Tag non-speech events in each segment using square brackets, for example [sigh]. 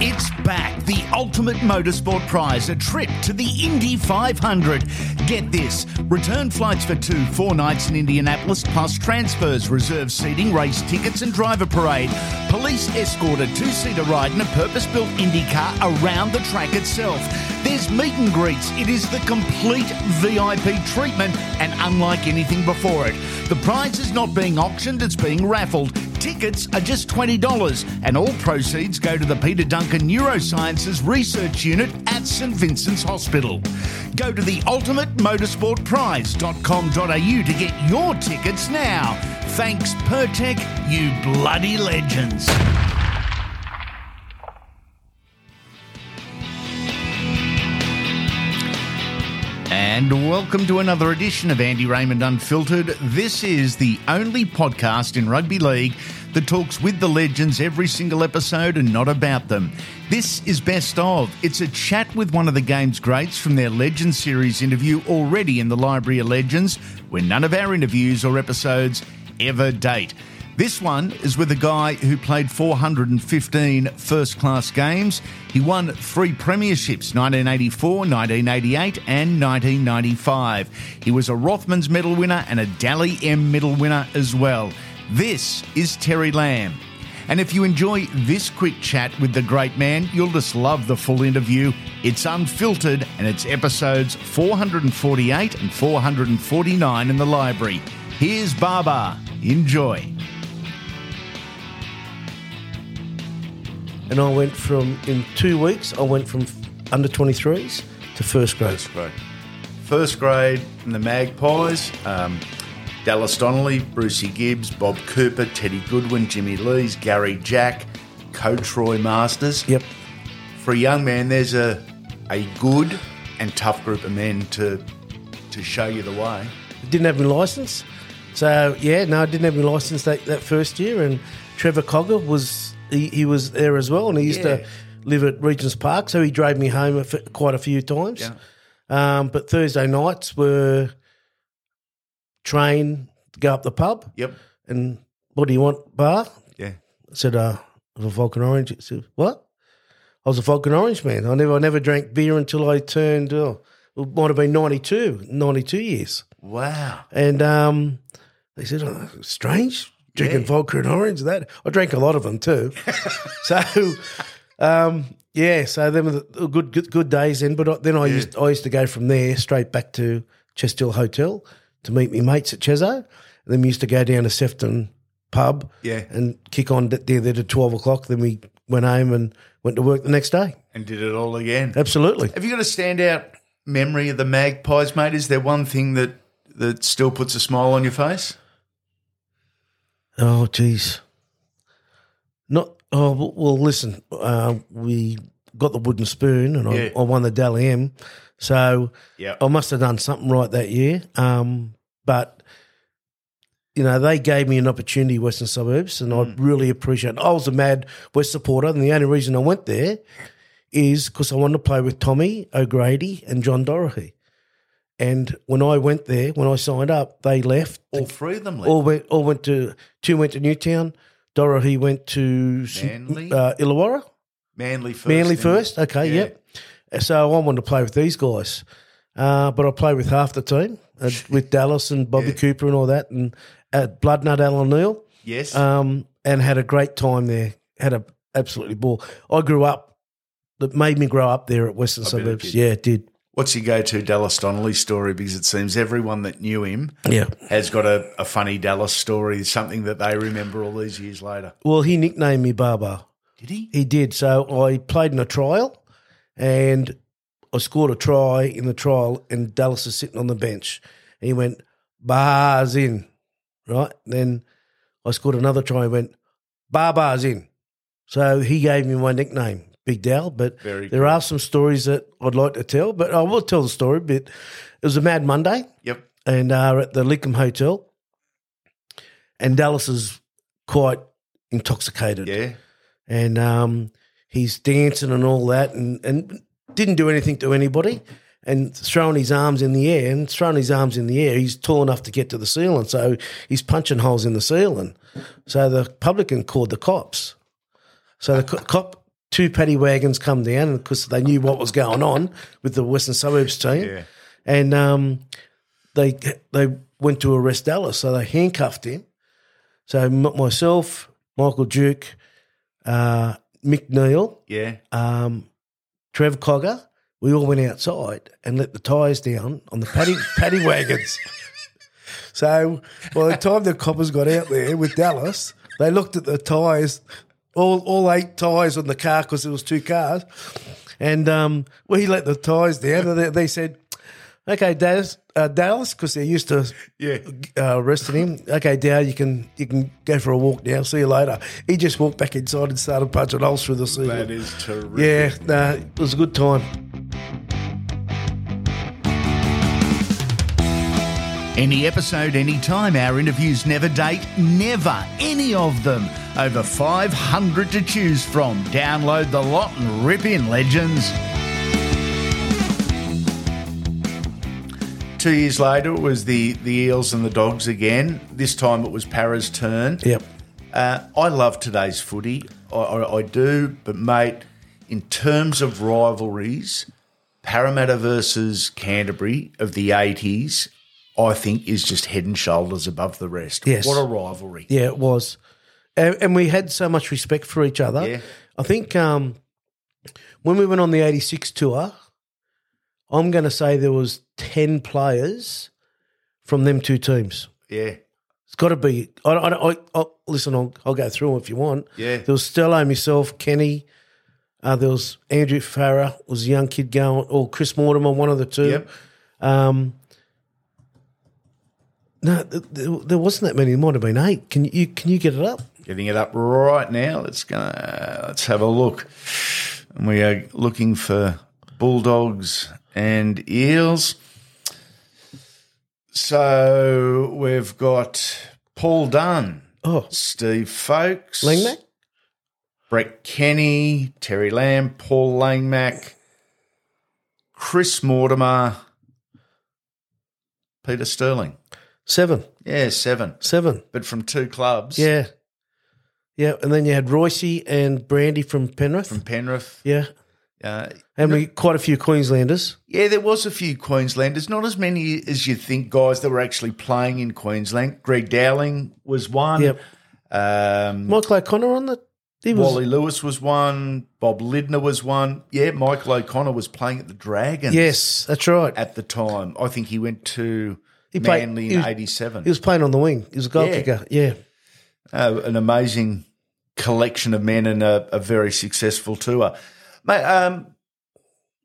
It's back, the ultimate motorsport prize, a trip to the Indy 500. Get this return flights for two, four nights in Indianapolis, plus transfers, reserved seating, race tickets, and driver parade. Police escort a two seater ride in a purpose built Indy car around the track itself. There's meet and greets. It is the complete VIP treatment, and unlike anything before it. The prize is not being auctioned, it's being raffled. Tickets are just $20, and all proceeds go to the Peter Duncan Neurosciences Research Unit at St Vincent's Hospital. Go to the ultimatemotorsportprize.com.au to get your tickets now. Thanks, Pertec, you bloody legends. And welcome to another edition of Andy Raymond Unfiltered. This is the only podcast in rugby league that talks with the legends every single episode and not about them. This is Best of. It's a chat with one of the game's greats from their Legend series interview already in the Library of Legends, where none of our interviews or episodes ever date. This one is with a guy who played 415 first class games. He won three premierships 1984, 1988, and 1995. He was a Rothmans medal winner and a Dally M medal winner as well. This is Terry Lamb. And if you enjoy this quick chat with the great man, you'll just love the full interview. It's unfiltered and it's episodes 448 and 449 in the library. Here's Baba. Enjoy. And I went from in two weeks. I went from under 23s to first grade. First grade. First grade in the Magpies. Um, Dallas Donnelly, Brucey Gibbs, Bob Cooper, Teddy Goodwin, Jimmy Leis, Gary Jack, Coach Roy Masters. Yep. For a young man, there's a a good and tough group of men to to show you the way. Didn't have my license, so yeah, no, I didn't have my license that, that first year. And Trevor Cogger was he, he was there as well, and he used Yeah. to live at Regent's Park, so he drove me home a f- quite a few times. Um, but Thursday nights were train to go up the pub, Yep. and what do you want, bar? Yeah. I said, uh, I was a Vulcan Orange. He said, what? I was a Vulcan Orange man. I never, I never drank beer until I turned, oh, it might have been 92, 92 years. Wow. And um, they said, oh, strange, drinking vodka and orange. That I drank a lot of them too. [laughs] so, um, yeah, so them were the good, good, good days then. But then I used, I used to go from there straight back to Chestill Hotel to meet my mates at Cheso. And then we used to go down to Sefton pub Yeah. and kick on there, there to 12 o'clock. Then we went home and went to work the next day. And did it all again. Absolutely. Have you got a standout memory of the Magpies, mate? Is there one thing that that still puts a smile on your face? Oh, geez. Not. Oh well. well, Listen, uh, we got the wooden spoon, and Yeah. I, I won the Dally M. So Yeah. I must have done something right that year. Um, but you know, they gave me an opportunity, Western Suburbs, and Mm. I really appreciate. it. I was a mad West supporter, and the only reason I went there is because I wanted to play with Tommy O'Grady and John Dorahy. And when I went there, when I signed up, they left. All three of them left. All went. All went to. Two went to Newtown. Dorahy went to Manly? uh, Illawarra. Manly first. Manly first. Okay. Yeah. Yep. So I wanted to play with these guys, uh, but I played with half the team, uh, [laughs] with Dallas and Bobby Yeah. Cooper and all that, and at Bloodnut Alan Neal, Yes. um, and had a great time there. Had a absolutely ball. I grew up. That made me grow up there at Western it Suburbs. Yeah, it did. What's your go-to Dallas Donnelly story? Because it seems everyone that knew him Yeah. has got a, a funny Dallas story, something that they remember all these years later. Well, he nicknamed me Baba. Did he? He did. So I played in a trial and I scored a try in the trial and Dallas is sitting on the bench. And he went, bars in. Right. Then I scored another try and went, bar bars in. So he gave me my nickname, Big Dal. But Very there cool. are some stories that I'd like to tell, but I will tell the story. But it was a mad Monday Yep. and uh, at the Lickham Hotel. And Dallas is quite intoxicated Yeah. and um, he's dancing and all that. And, and didn't do anything to anybody, and throwing his arms in the air and throwing his arms in the air. He's tall enough to get to the ceiling, so he's punching holes in the ceiling. So the publican called the cops. So the co- cop, two paddy wagons come down because they knew what was going on with the Western Suburbs team, Yeah. and um, they they went to arrest Dallas. So they handcuffed him. So m- myself, Michael Duke, uh, Mick Neal, Yeah. um, Trev Cogger, we all went outside and let the tyres down on the paddy [laughs] paddy wagons. So by the time the coppers got out there with Dallas, they looked at the tyres, all all eight tyres on the car because there was two cars, and um, we let the tyres down. And they, they said, "Okay, Dallas, uh, Dallas, because they're used to Yeah. uh, arresting him. Okay, Dow, you can you can go for a walk now. See you later." He just walked back inside and started punching holes through the ceiling. That is terrific. Yeah, nah, it was a good time. Any episode, anytime. Our interviews never date, never. Any of them. Over 500 to choose from. Download the lot and rip in, legends. Two years later, it was the, the Eels and the Dogs again. This time it was Para's turn. Yep. Uh, I love today's footy. I, I, I do, but mate, in terms of rivalries, Parramatta versus Canterbury of the 80s, I think is just head and shoulders above the rest. Yes. What a rivalry. Yeah, it was, and, and we had so much respect for each other. Yeah. I think um, when we went on the '86 tour, I'm going to say there was ten players from them two teams. Yeah. It's got to be. I, I, I, I listen. I'll, I'll go through them if you want. Yeah. There was Sterlo, myself, Kenny. Uh, there was Andrew Farrar, was a young kid going, or Chris Mortimer, one of the two. Yep. Um, no, th- th- there wasn't that many. There might have been eight. Can you can you get it up? Getting it up right now. Let's go. Let's have a look. And we are looking for Bulldogs and Eels. So we've got Paul Dunn, Oh, Steve Folkes, Langmack? Brett Kenny, Terry Lamb, Paul Langmack, Chris Mortimer, Peter Sterling. Seven, Yeah, seven, seven. but from two clubs. Yeah, yeah. And then you had Royce and Brandy from Penrith. from Penrith. yeah, Uh, and we quite a few Queenslanders. Yeah, there was a few Queenslanders, not as many as you think, guys that were actually playing in Queensland. Greg Dowling was one. Yep. Um, Michael O'Connor on the. He was. Wally Lewis was one. Bob Lindner was one. Yeah, Michael O'Connor was playing at the Dragons. Yes, that's right. At the time, I think he went to He played- Manly in was- '87. He was playing on the wing. He was a goal Yeah. kicker. Yeah. uh, an amazing collection of men and a, a very successful tour. Mate, um,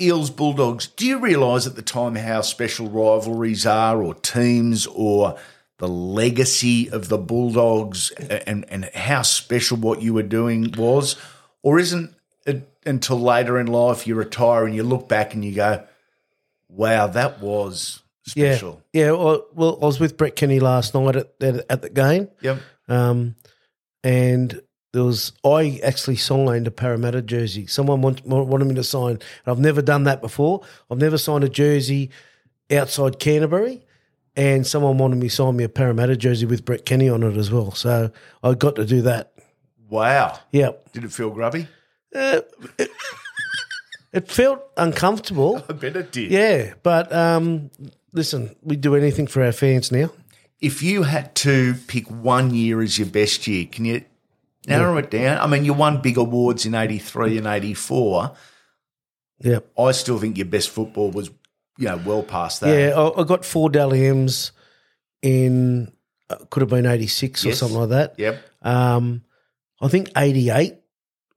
Eels Bulldogs. Do you realise at the time how special rivalries are, or teams, or the legacy of the Bulldogs, and and how special what you were doing was, or isn't it until later in life you retire and you look back and you go, "Wow, that was. Special." Yeah. Well, well, I was with Brett Kenny last night at, at, at the game. Yep. Um, and there was I actually signed a Parramatta jersey. Someone want, wanted me to sign, and I've never done that before. I've never signed a jersey outside Canterbury, and someone wanted me to sign me a Parramatta jersey with Brett Kenny on it as well. So I got to do that. Wow. Yeah, Did it feel grubby? uh, it, [laughs] it felt uncomfortable. I bet it did. Yeah, but um, listen, we do anything for our fans now. If you had to pick one year as your best year, can you narrow it down? I mean, you won big awards in 83 and 84. Yeah. I still think your best football was, you know, well past that. Yeah, I, I got four Dally M's in uh, could have been eighty six or something like that. Yep. Um, I think eighty eight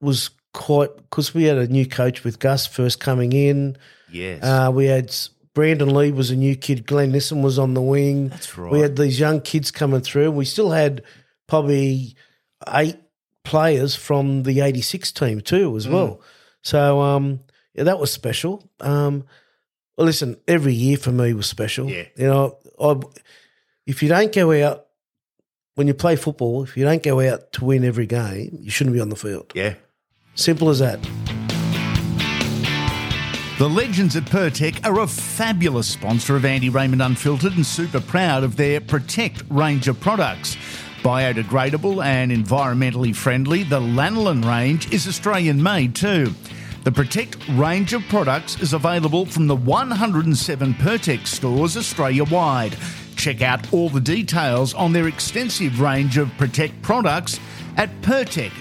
was quite because we had a new coach with Gus first coming in. Yes. Uh, we had Brandon Lee was a new kid. Glenn Nissen was on the wing. That's right. We had these young kids coming through. We still had probably eight players from the eighty six team too Mm. as well. So um, yeah, that was special. Um, well, listen, every year for me was special. Yeah. You know, I, if you don't go out when you play football, if you don't go out to win every game, you shouldn't be on the field. yeah. Simple as that. The legends at Pertec are a fabulous sponsor of Andy Raymond Unfiltered and super proud of their Protect range of products. Biodegradable and environmentally friendly, the Lanolin range is Australian made too. The Protect range of products is available from the 107 Pertec stores Australia wide. Check out all the details on their extensive range of Protect products at pertec.com.au.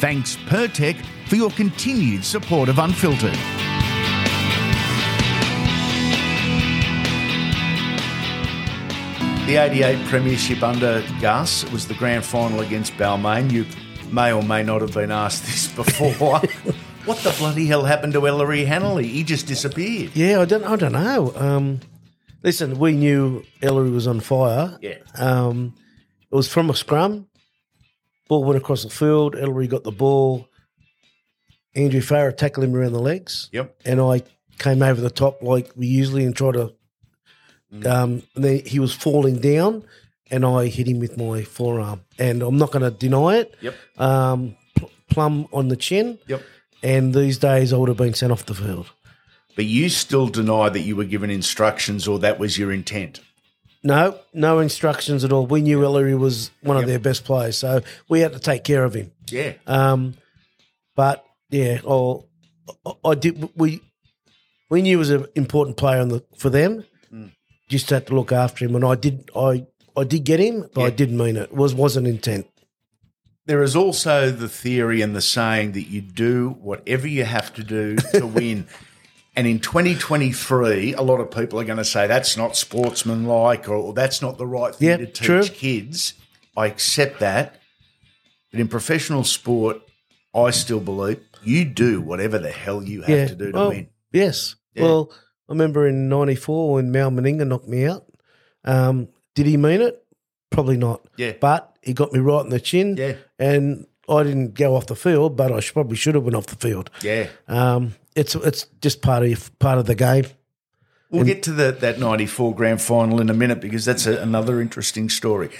Thanks, Pertec, for your continued support of Unfiltered. The 88 Premiership under Gus was the grand final against Balmain. You may or may not have been asked this [laughs] before. [laughs] what the bloody hell happened to Ellery Hanley? He just disappeared. Yeah, I don't. I don't know. Um, listen, we knew Ellery was on fire. Yeah. Um, it was from a scrum. Ball went across the field. Ellery got the ball. Andrew Farrar tackled him around the legs. Yep. And I came over the top like we usually and tried to. Um, and then he was falling down, and I hit him with my forearm. And I'm not going to deny it. Yep. Um, pl- plumb on the chin. Yep. And these days I would have been sent off the field. But you still deny that you were given instructions or that was your intent. No, no instructions at all. We knew Ellery was one of their best players, so we had to take care of him. Yeah. Um, but yeah, oh, I, did. We we knew he was an important player on the, for them. Mm. Just had to look after him, and I did. I I did get him, but I didn't mean it. It was wasn't intent. There is also the theory and the saying that you do whatever you have to do to [laughs] win. And in 2023, a lot of people are going to say that's not sportsmanlike or, or that's not the right thing Yeah, to teach true. kids. I accept that. But in professional sport, I still believe you do whatever the hell you have yeah. to do to well, win. Yes. Yeah. Well, I remember in '94 when Mal Meninga knocked me out. Um, did he mean it? Probably not. Yeah. But he got me right in the chin. Yeah. And I didn't go off the field, but I should, probably should have went off the field. Yeah. Um, it's it's just part of part of the game. We'll get to the, that 94 grand final in a minute because that's a, another interesting story.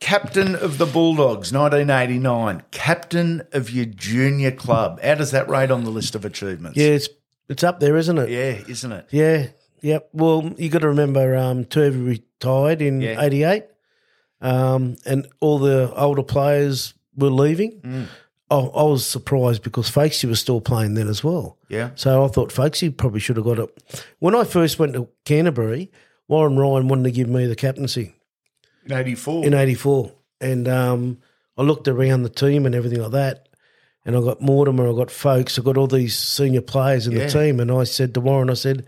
Captain of the Bulldogs, 1989. Captain of your junior club. How does that rate on the list of achievements? Yeah, it's it's up there, isn't it? Yeah, isn't it? Yeah. Yep. Well, you got to remember, um, Turvey retired in Yeah. '88, um, and all the older players were leaving. Mm. I, I was surprised because Folkesy was still playing then as well. Yeah. So I thought Folkesy probably should have got it. When I first went to Canterbury, Warren Ryan wanted to give me the captaincy In 84. in '84, and um, I looked around the team and everything like that, and I got Mortimer, I got Folkes, I got all these senior players in Yeah. the team, and I said to Warren, I said,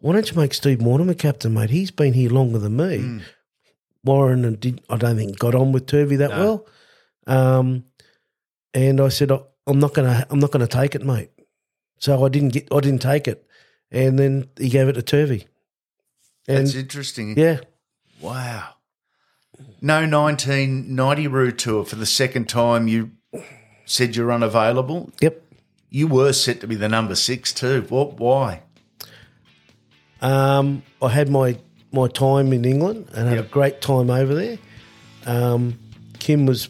"Why don't you make Steve Mortimer captain, mate? He's been here longer than me." Hmm. Warren and did I don't think got on with Turvey that No. well, um, and I said, "I- "I'm not gonna, I'm not gonna take it, mate." So I didn't get, I didn't take it, and then he gave it to Turvey, and That's interesting. yeah, Wow. No 1990 Roo tour for the second time you said you're unavailable. yep. You were set to be the number six too. What? Why? Um, I had my my time in England and had Yep. a great time over there. Um, Kim was.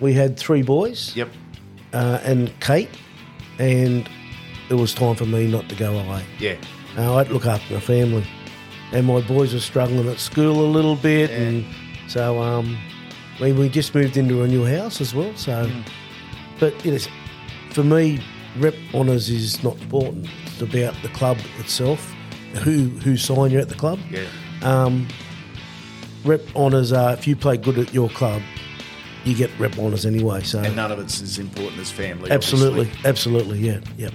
We had three boys Yep. uh, and Kate, and it was time for me not to go away. Yeah. Uh, I had to look after my family, and my boys were struggling at school a little bit, and so um, we we just moved into a new house as well. So, but you know, for me, rep honours is not important. It's about the club itself, who who sign you at the club. Yeah. Um, rep honours are if you play good at your club, you get rep honours anyway. So, And none of it's as important as family. absolutely, obviously. absolutely, yeah, yeah.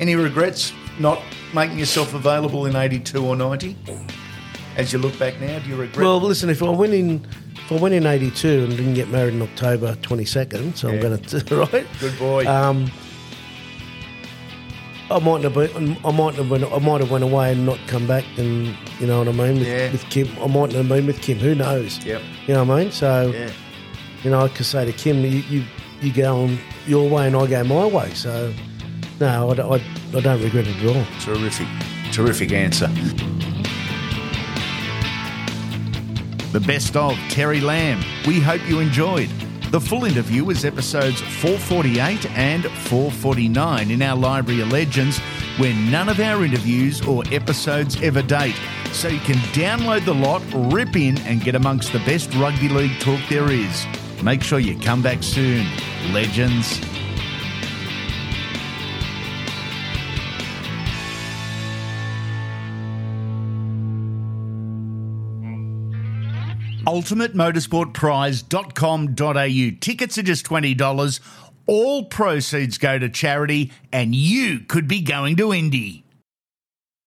Any regrets not making yourself available in 82 or 90? As you look back now, do you regret? Well, listen, if I went in, if I went in '82 and didn't get married in October 22nd, so I'm going [laughs] to right. Good boy. Um, I might have been, I might have been, I might have went away and not come back, and you know what I mean with, Yeah. with Kim. I might have been with Kim. Who knows? yep. You know what I mean? So Yeah. you know, I could say to Kim, you you, you go on your way and I go my way. So no, I, don't- I, I don't regret it at all. Terrific. Terrific answer. The best of Terry Lamb. We hope you enjoyed. The full interview is episodes 448 and 449 in our Library of Legends, where none of our interviews or episodes ever date. So you can download the lot, rip in, and get amongst the best rugby league talk there is. Make sure you come back soon, legends. ultimatemotorsportprize.com.au. Tickets are just $20. All proceeds go to charity, and you could be going to Indy.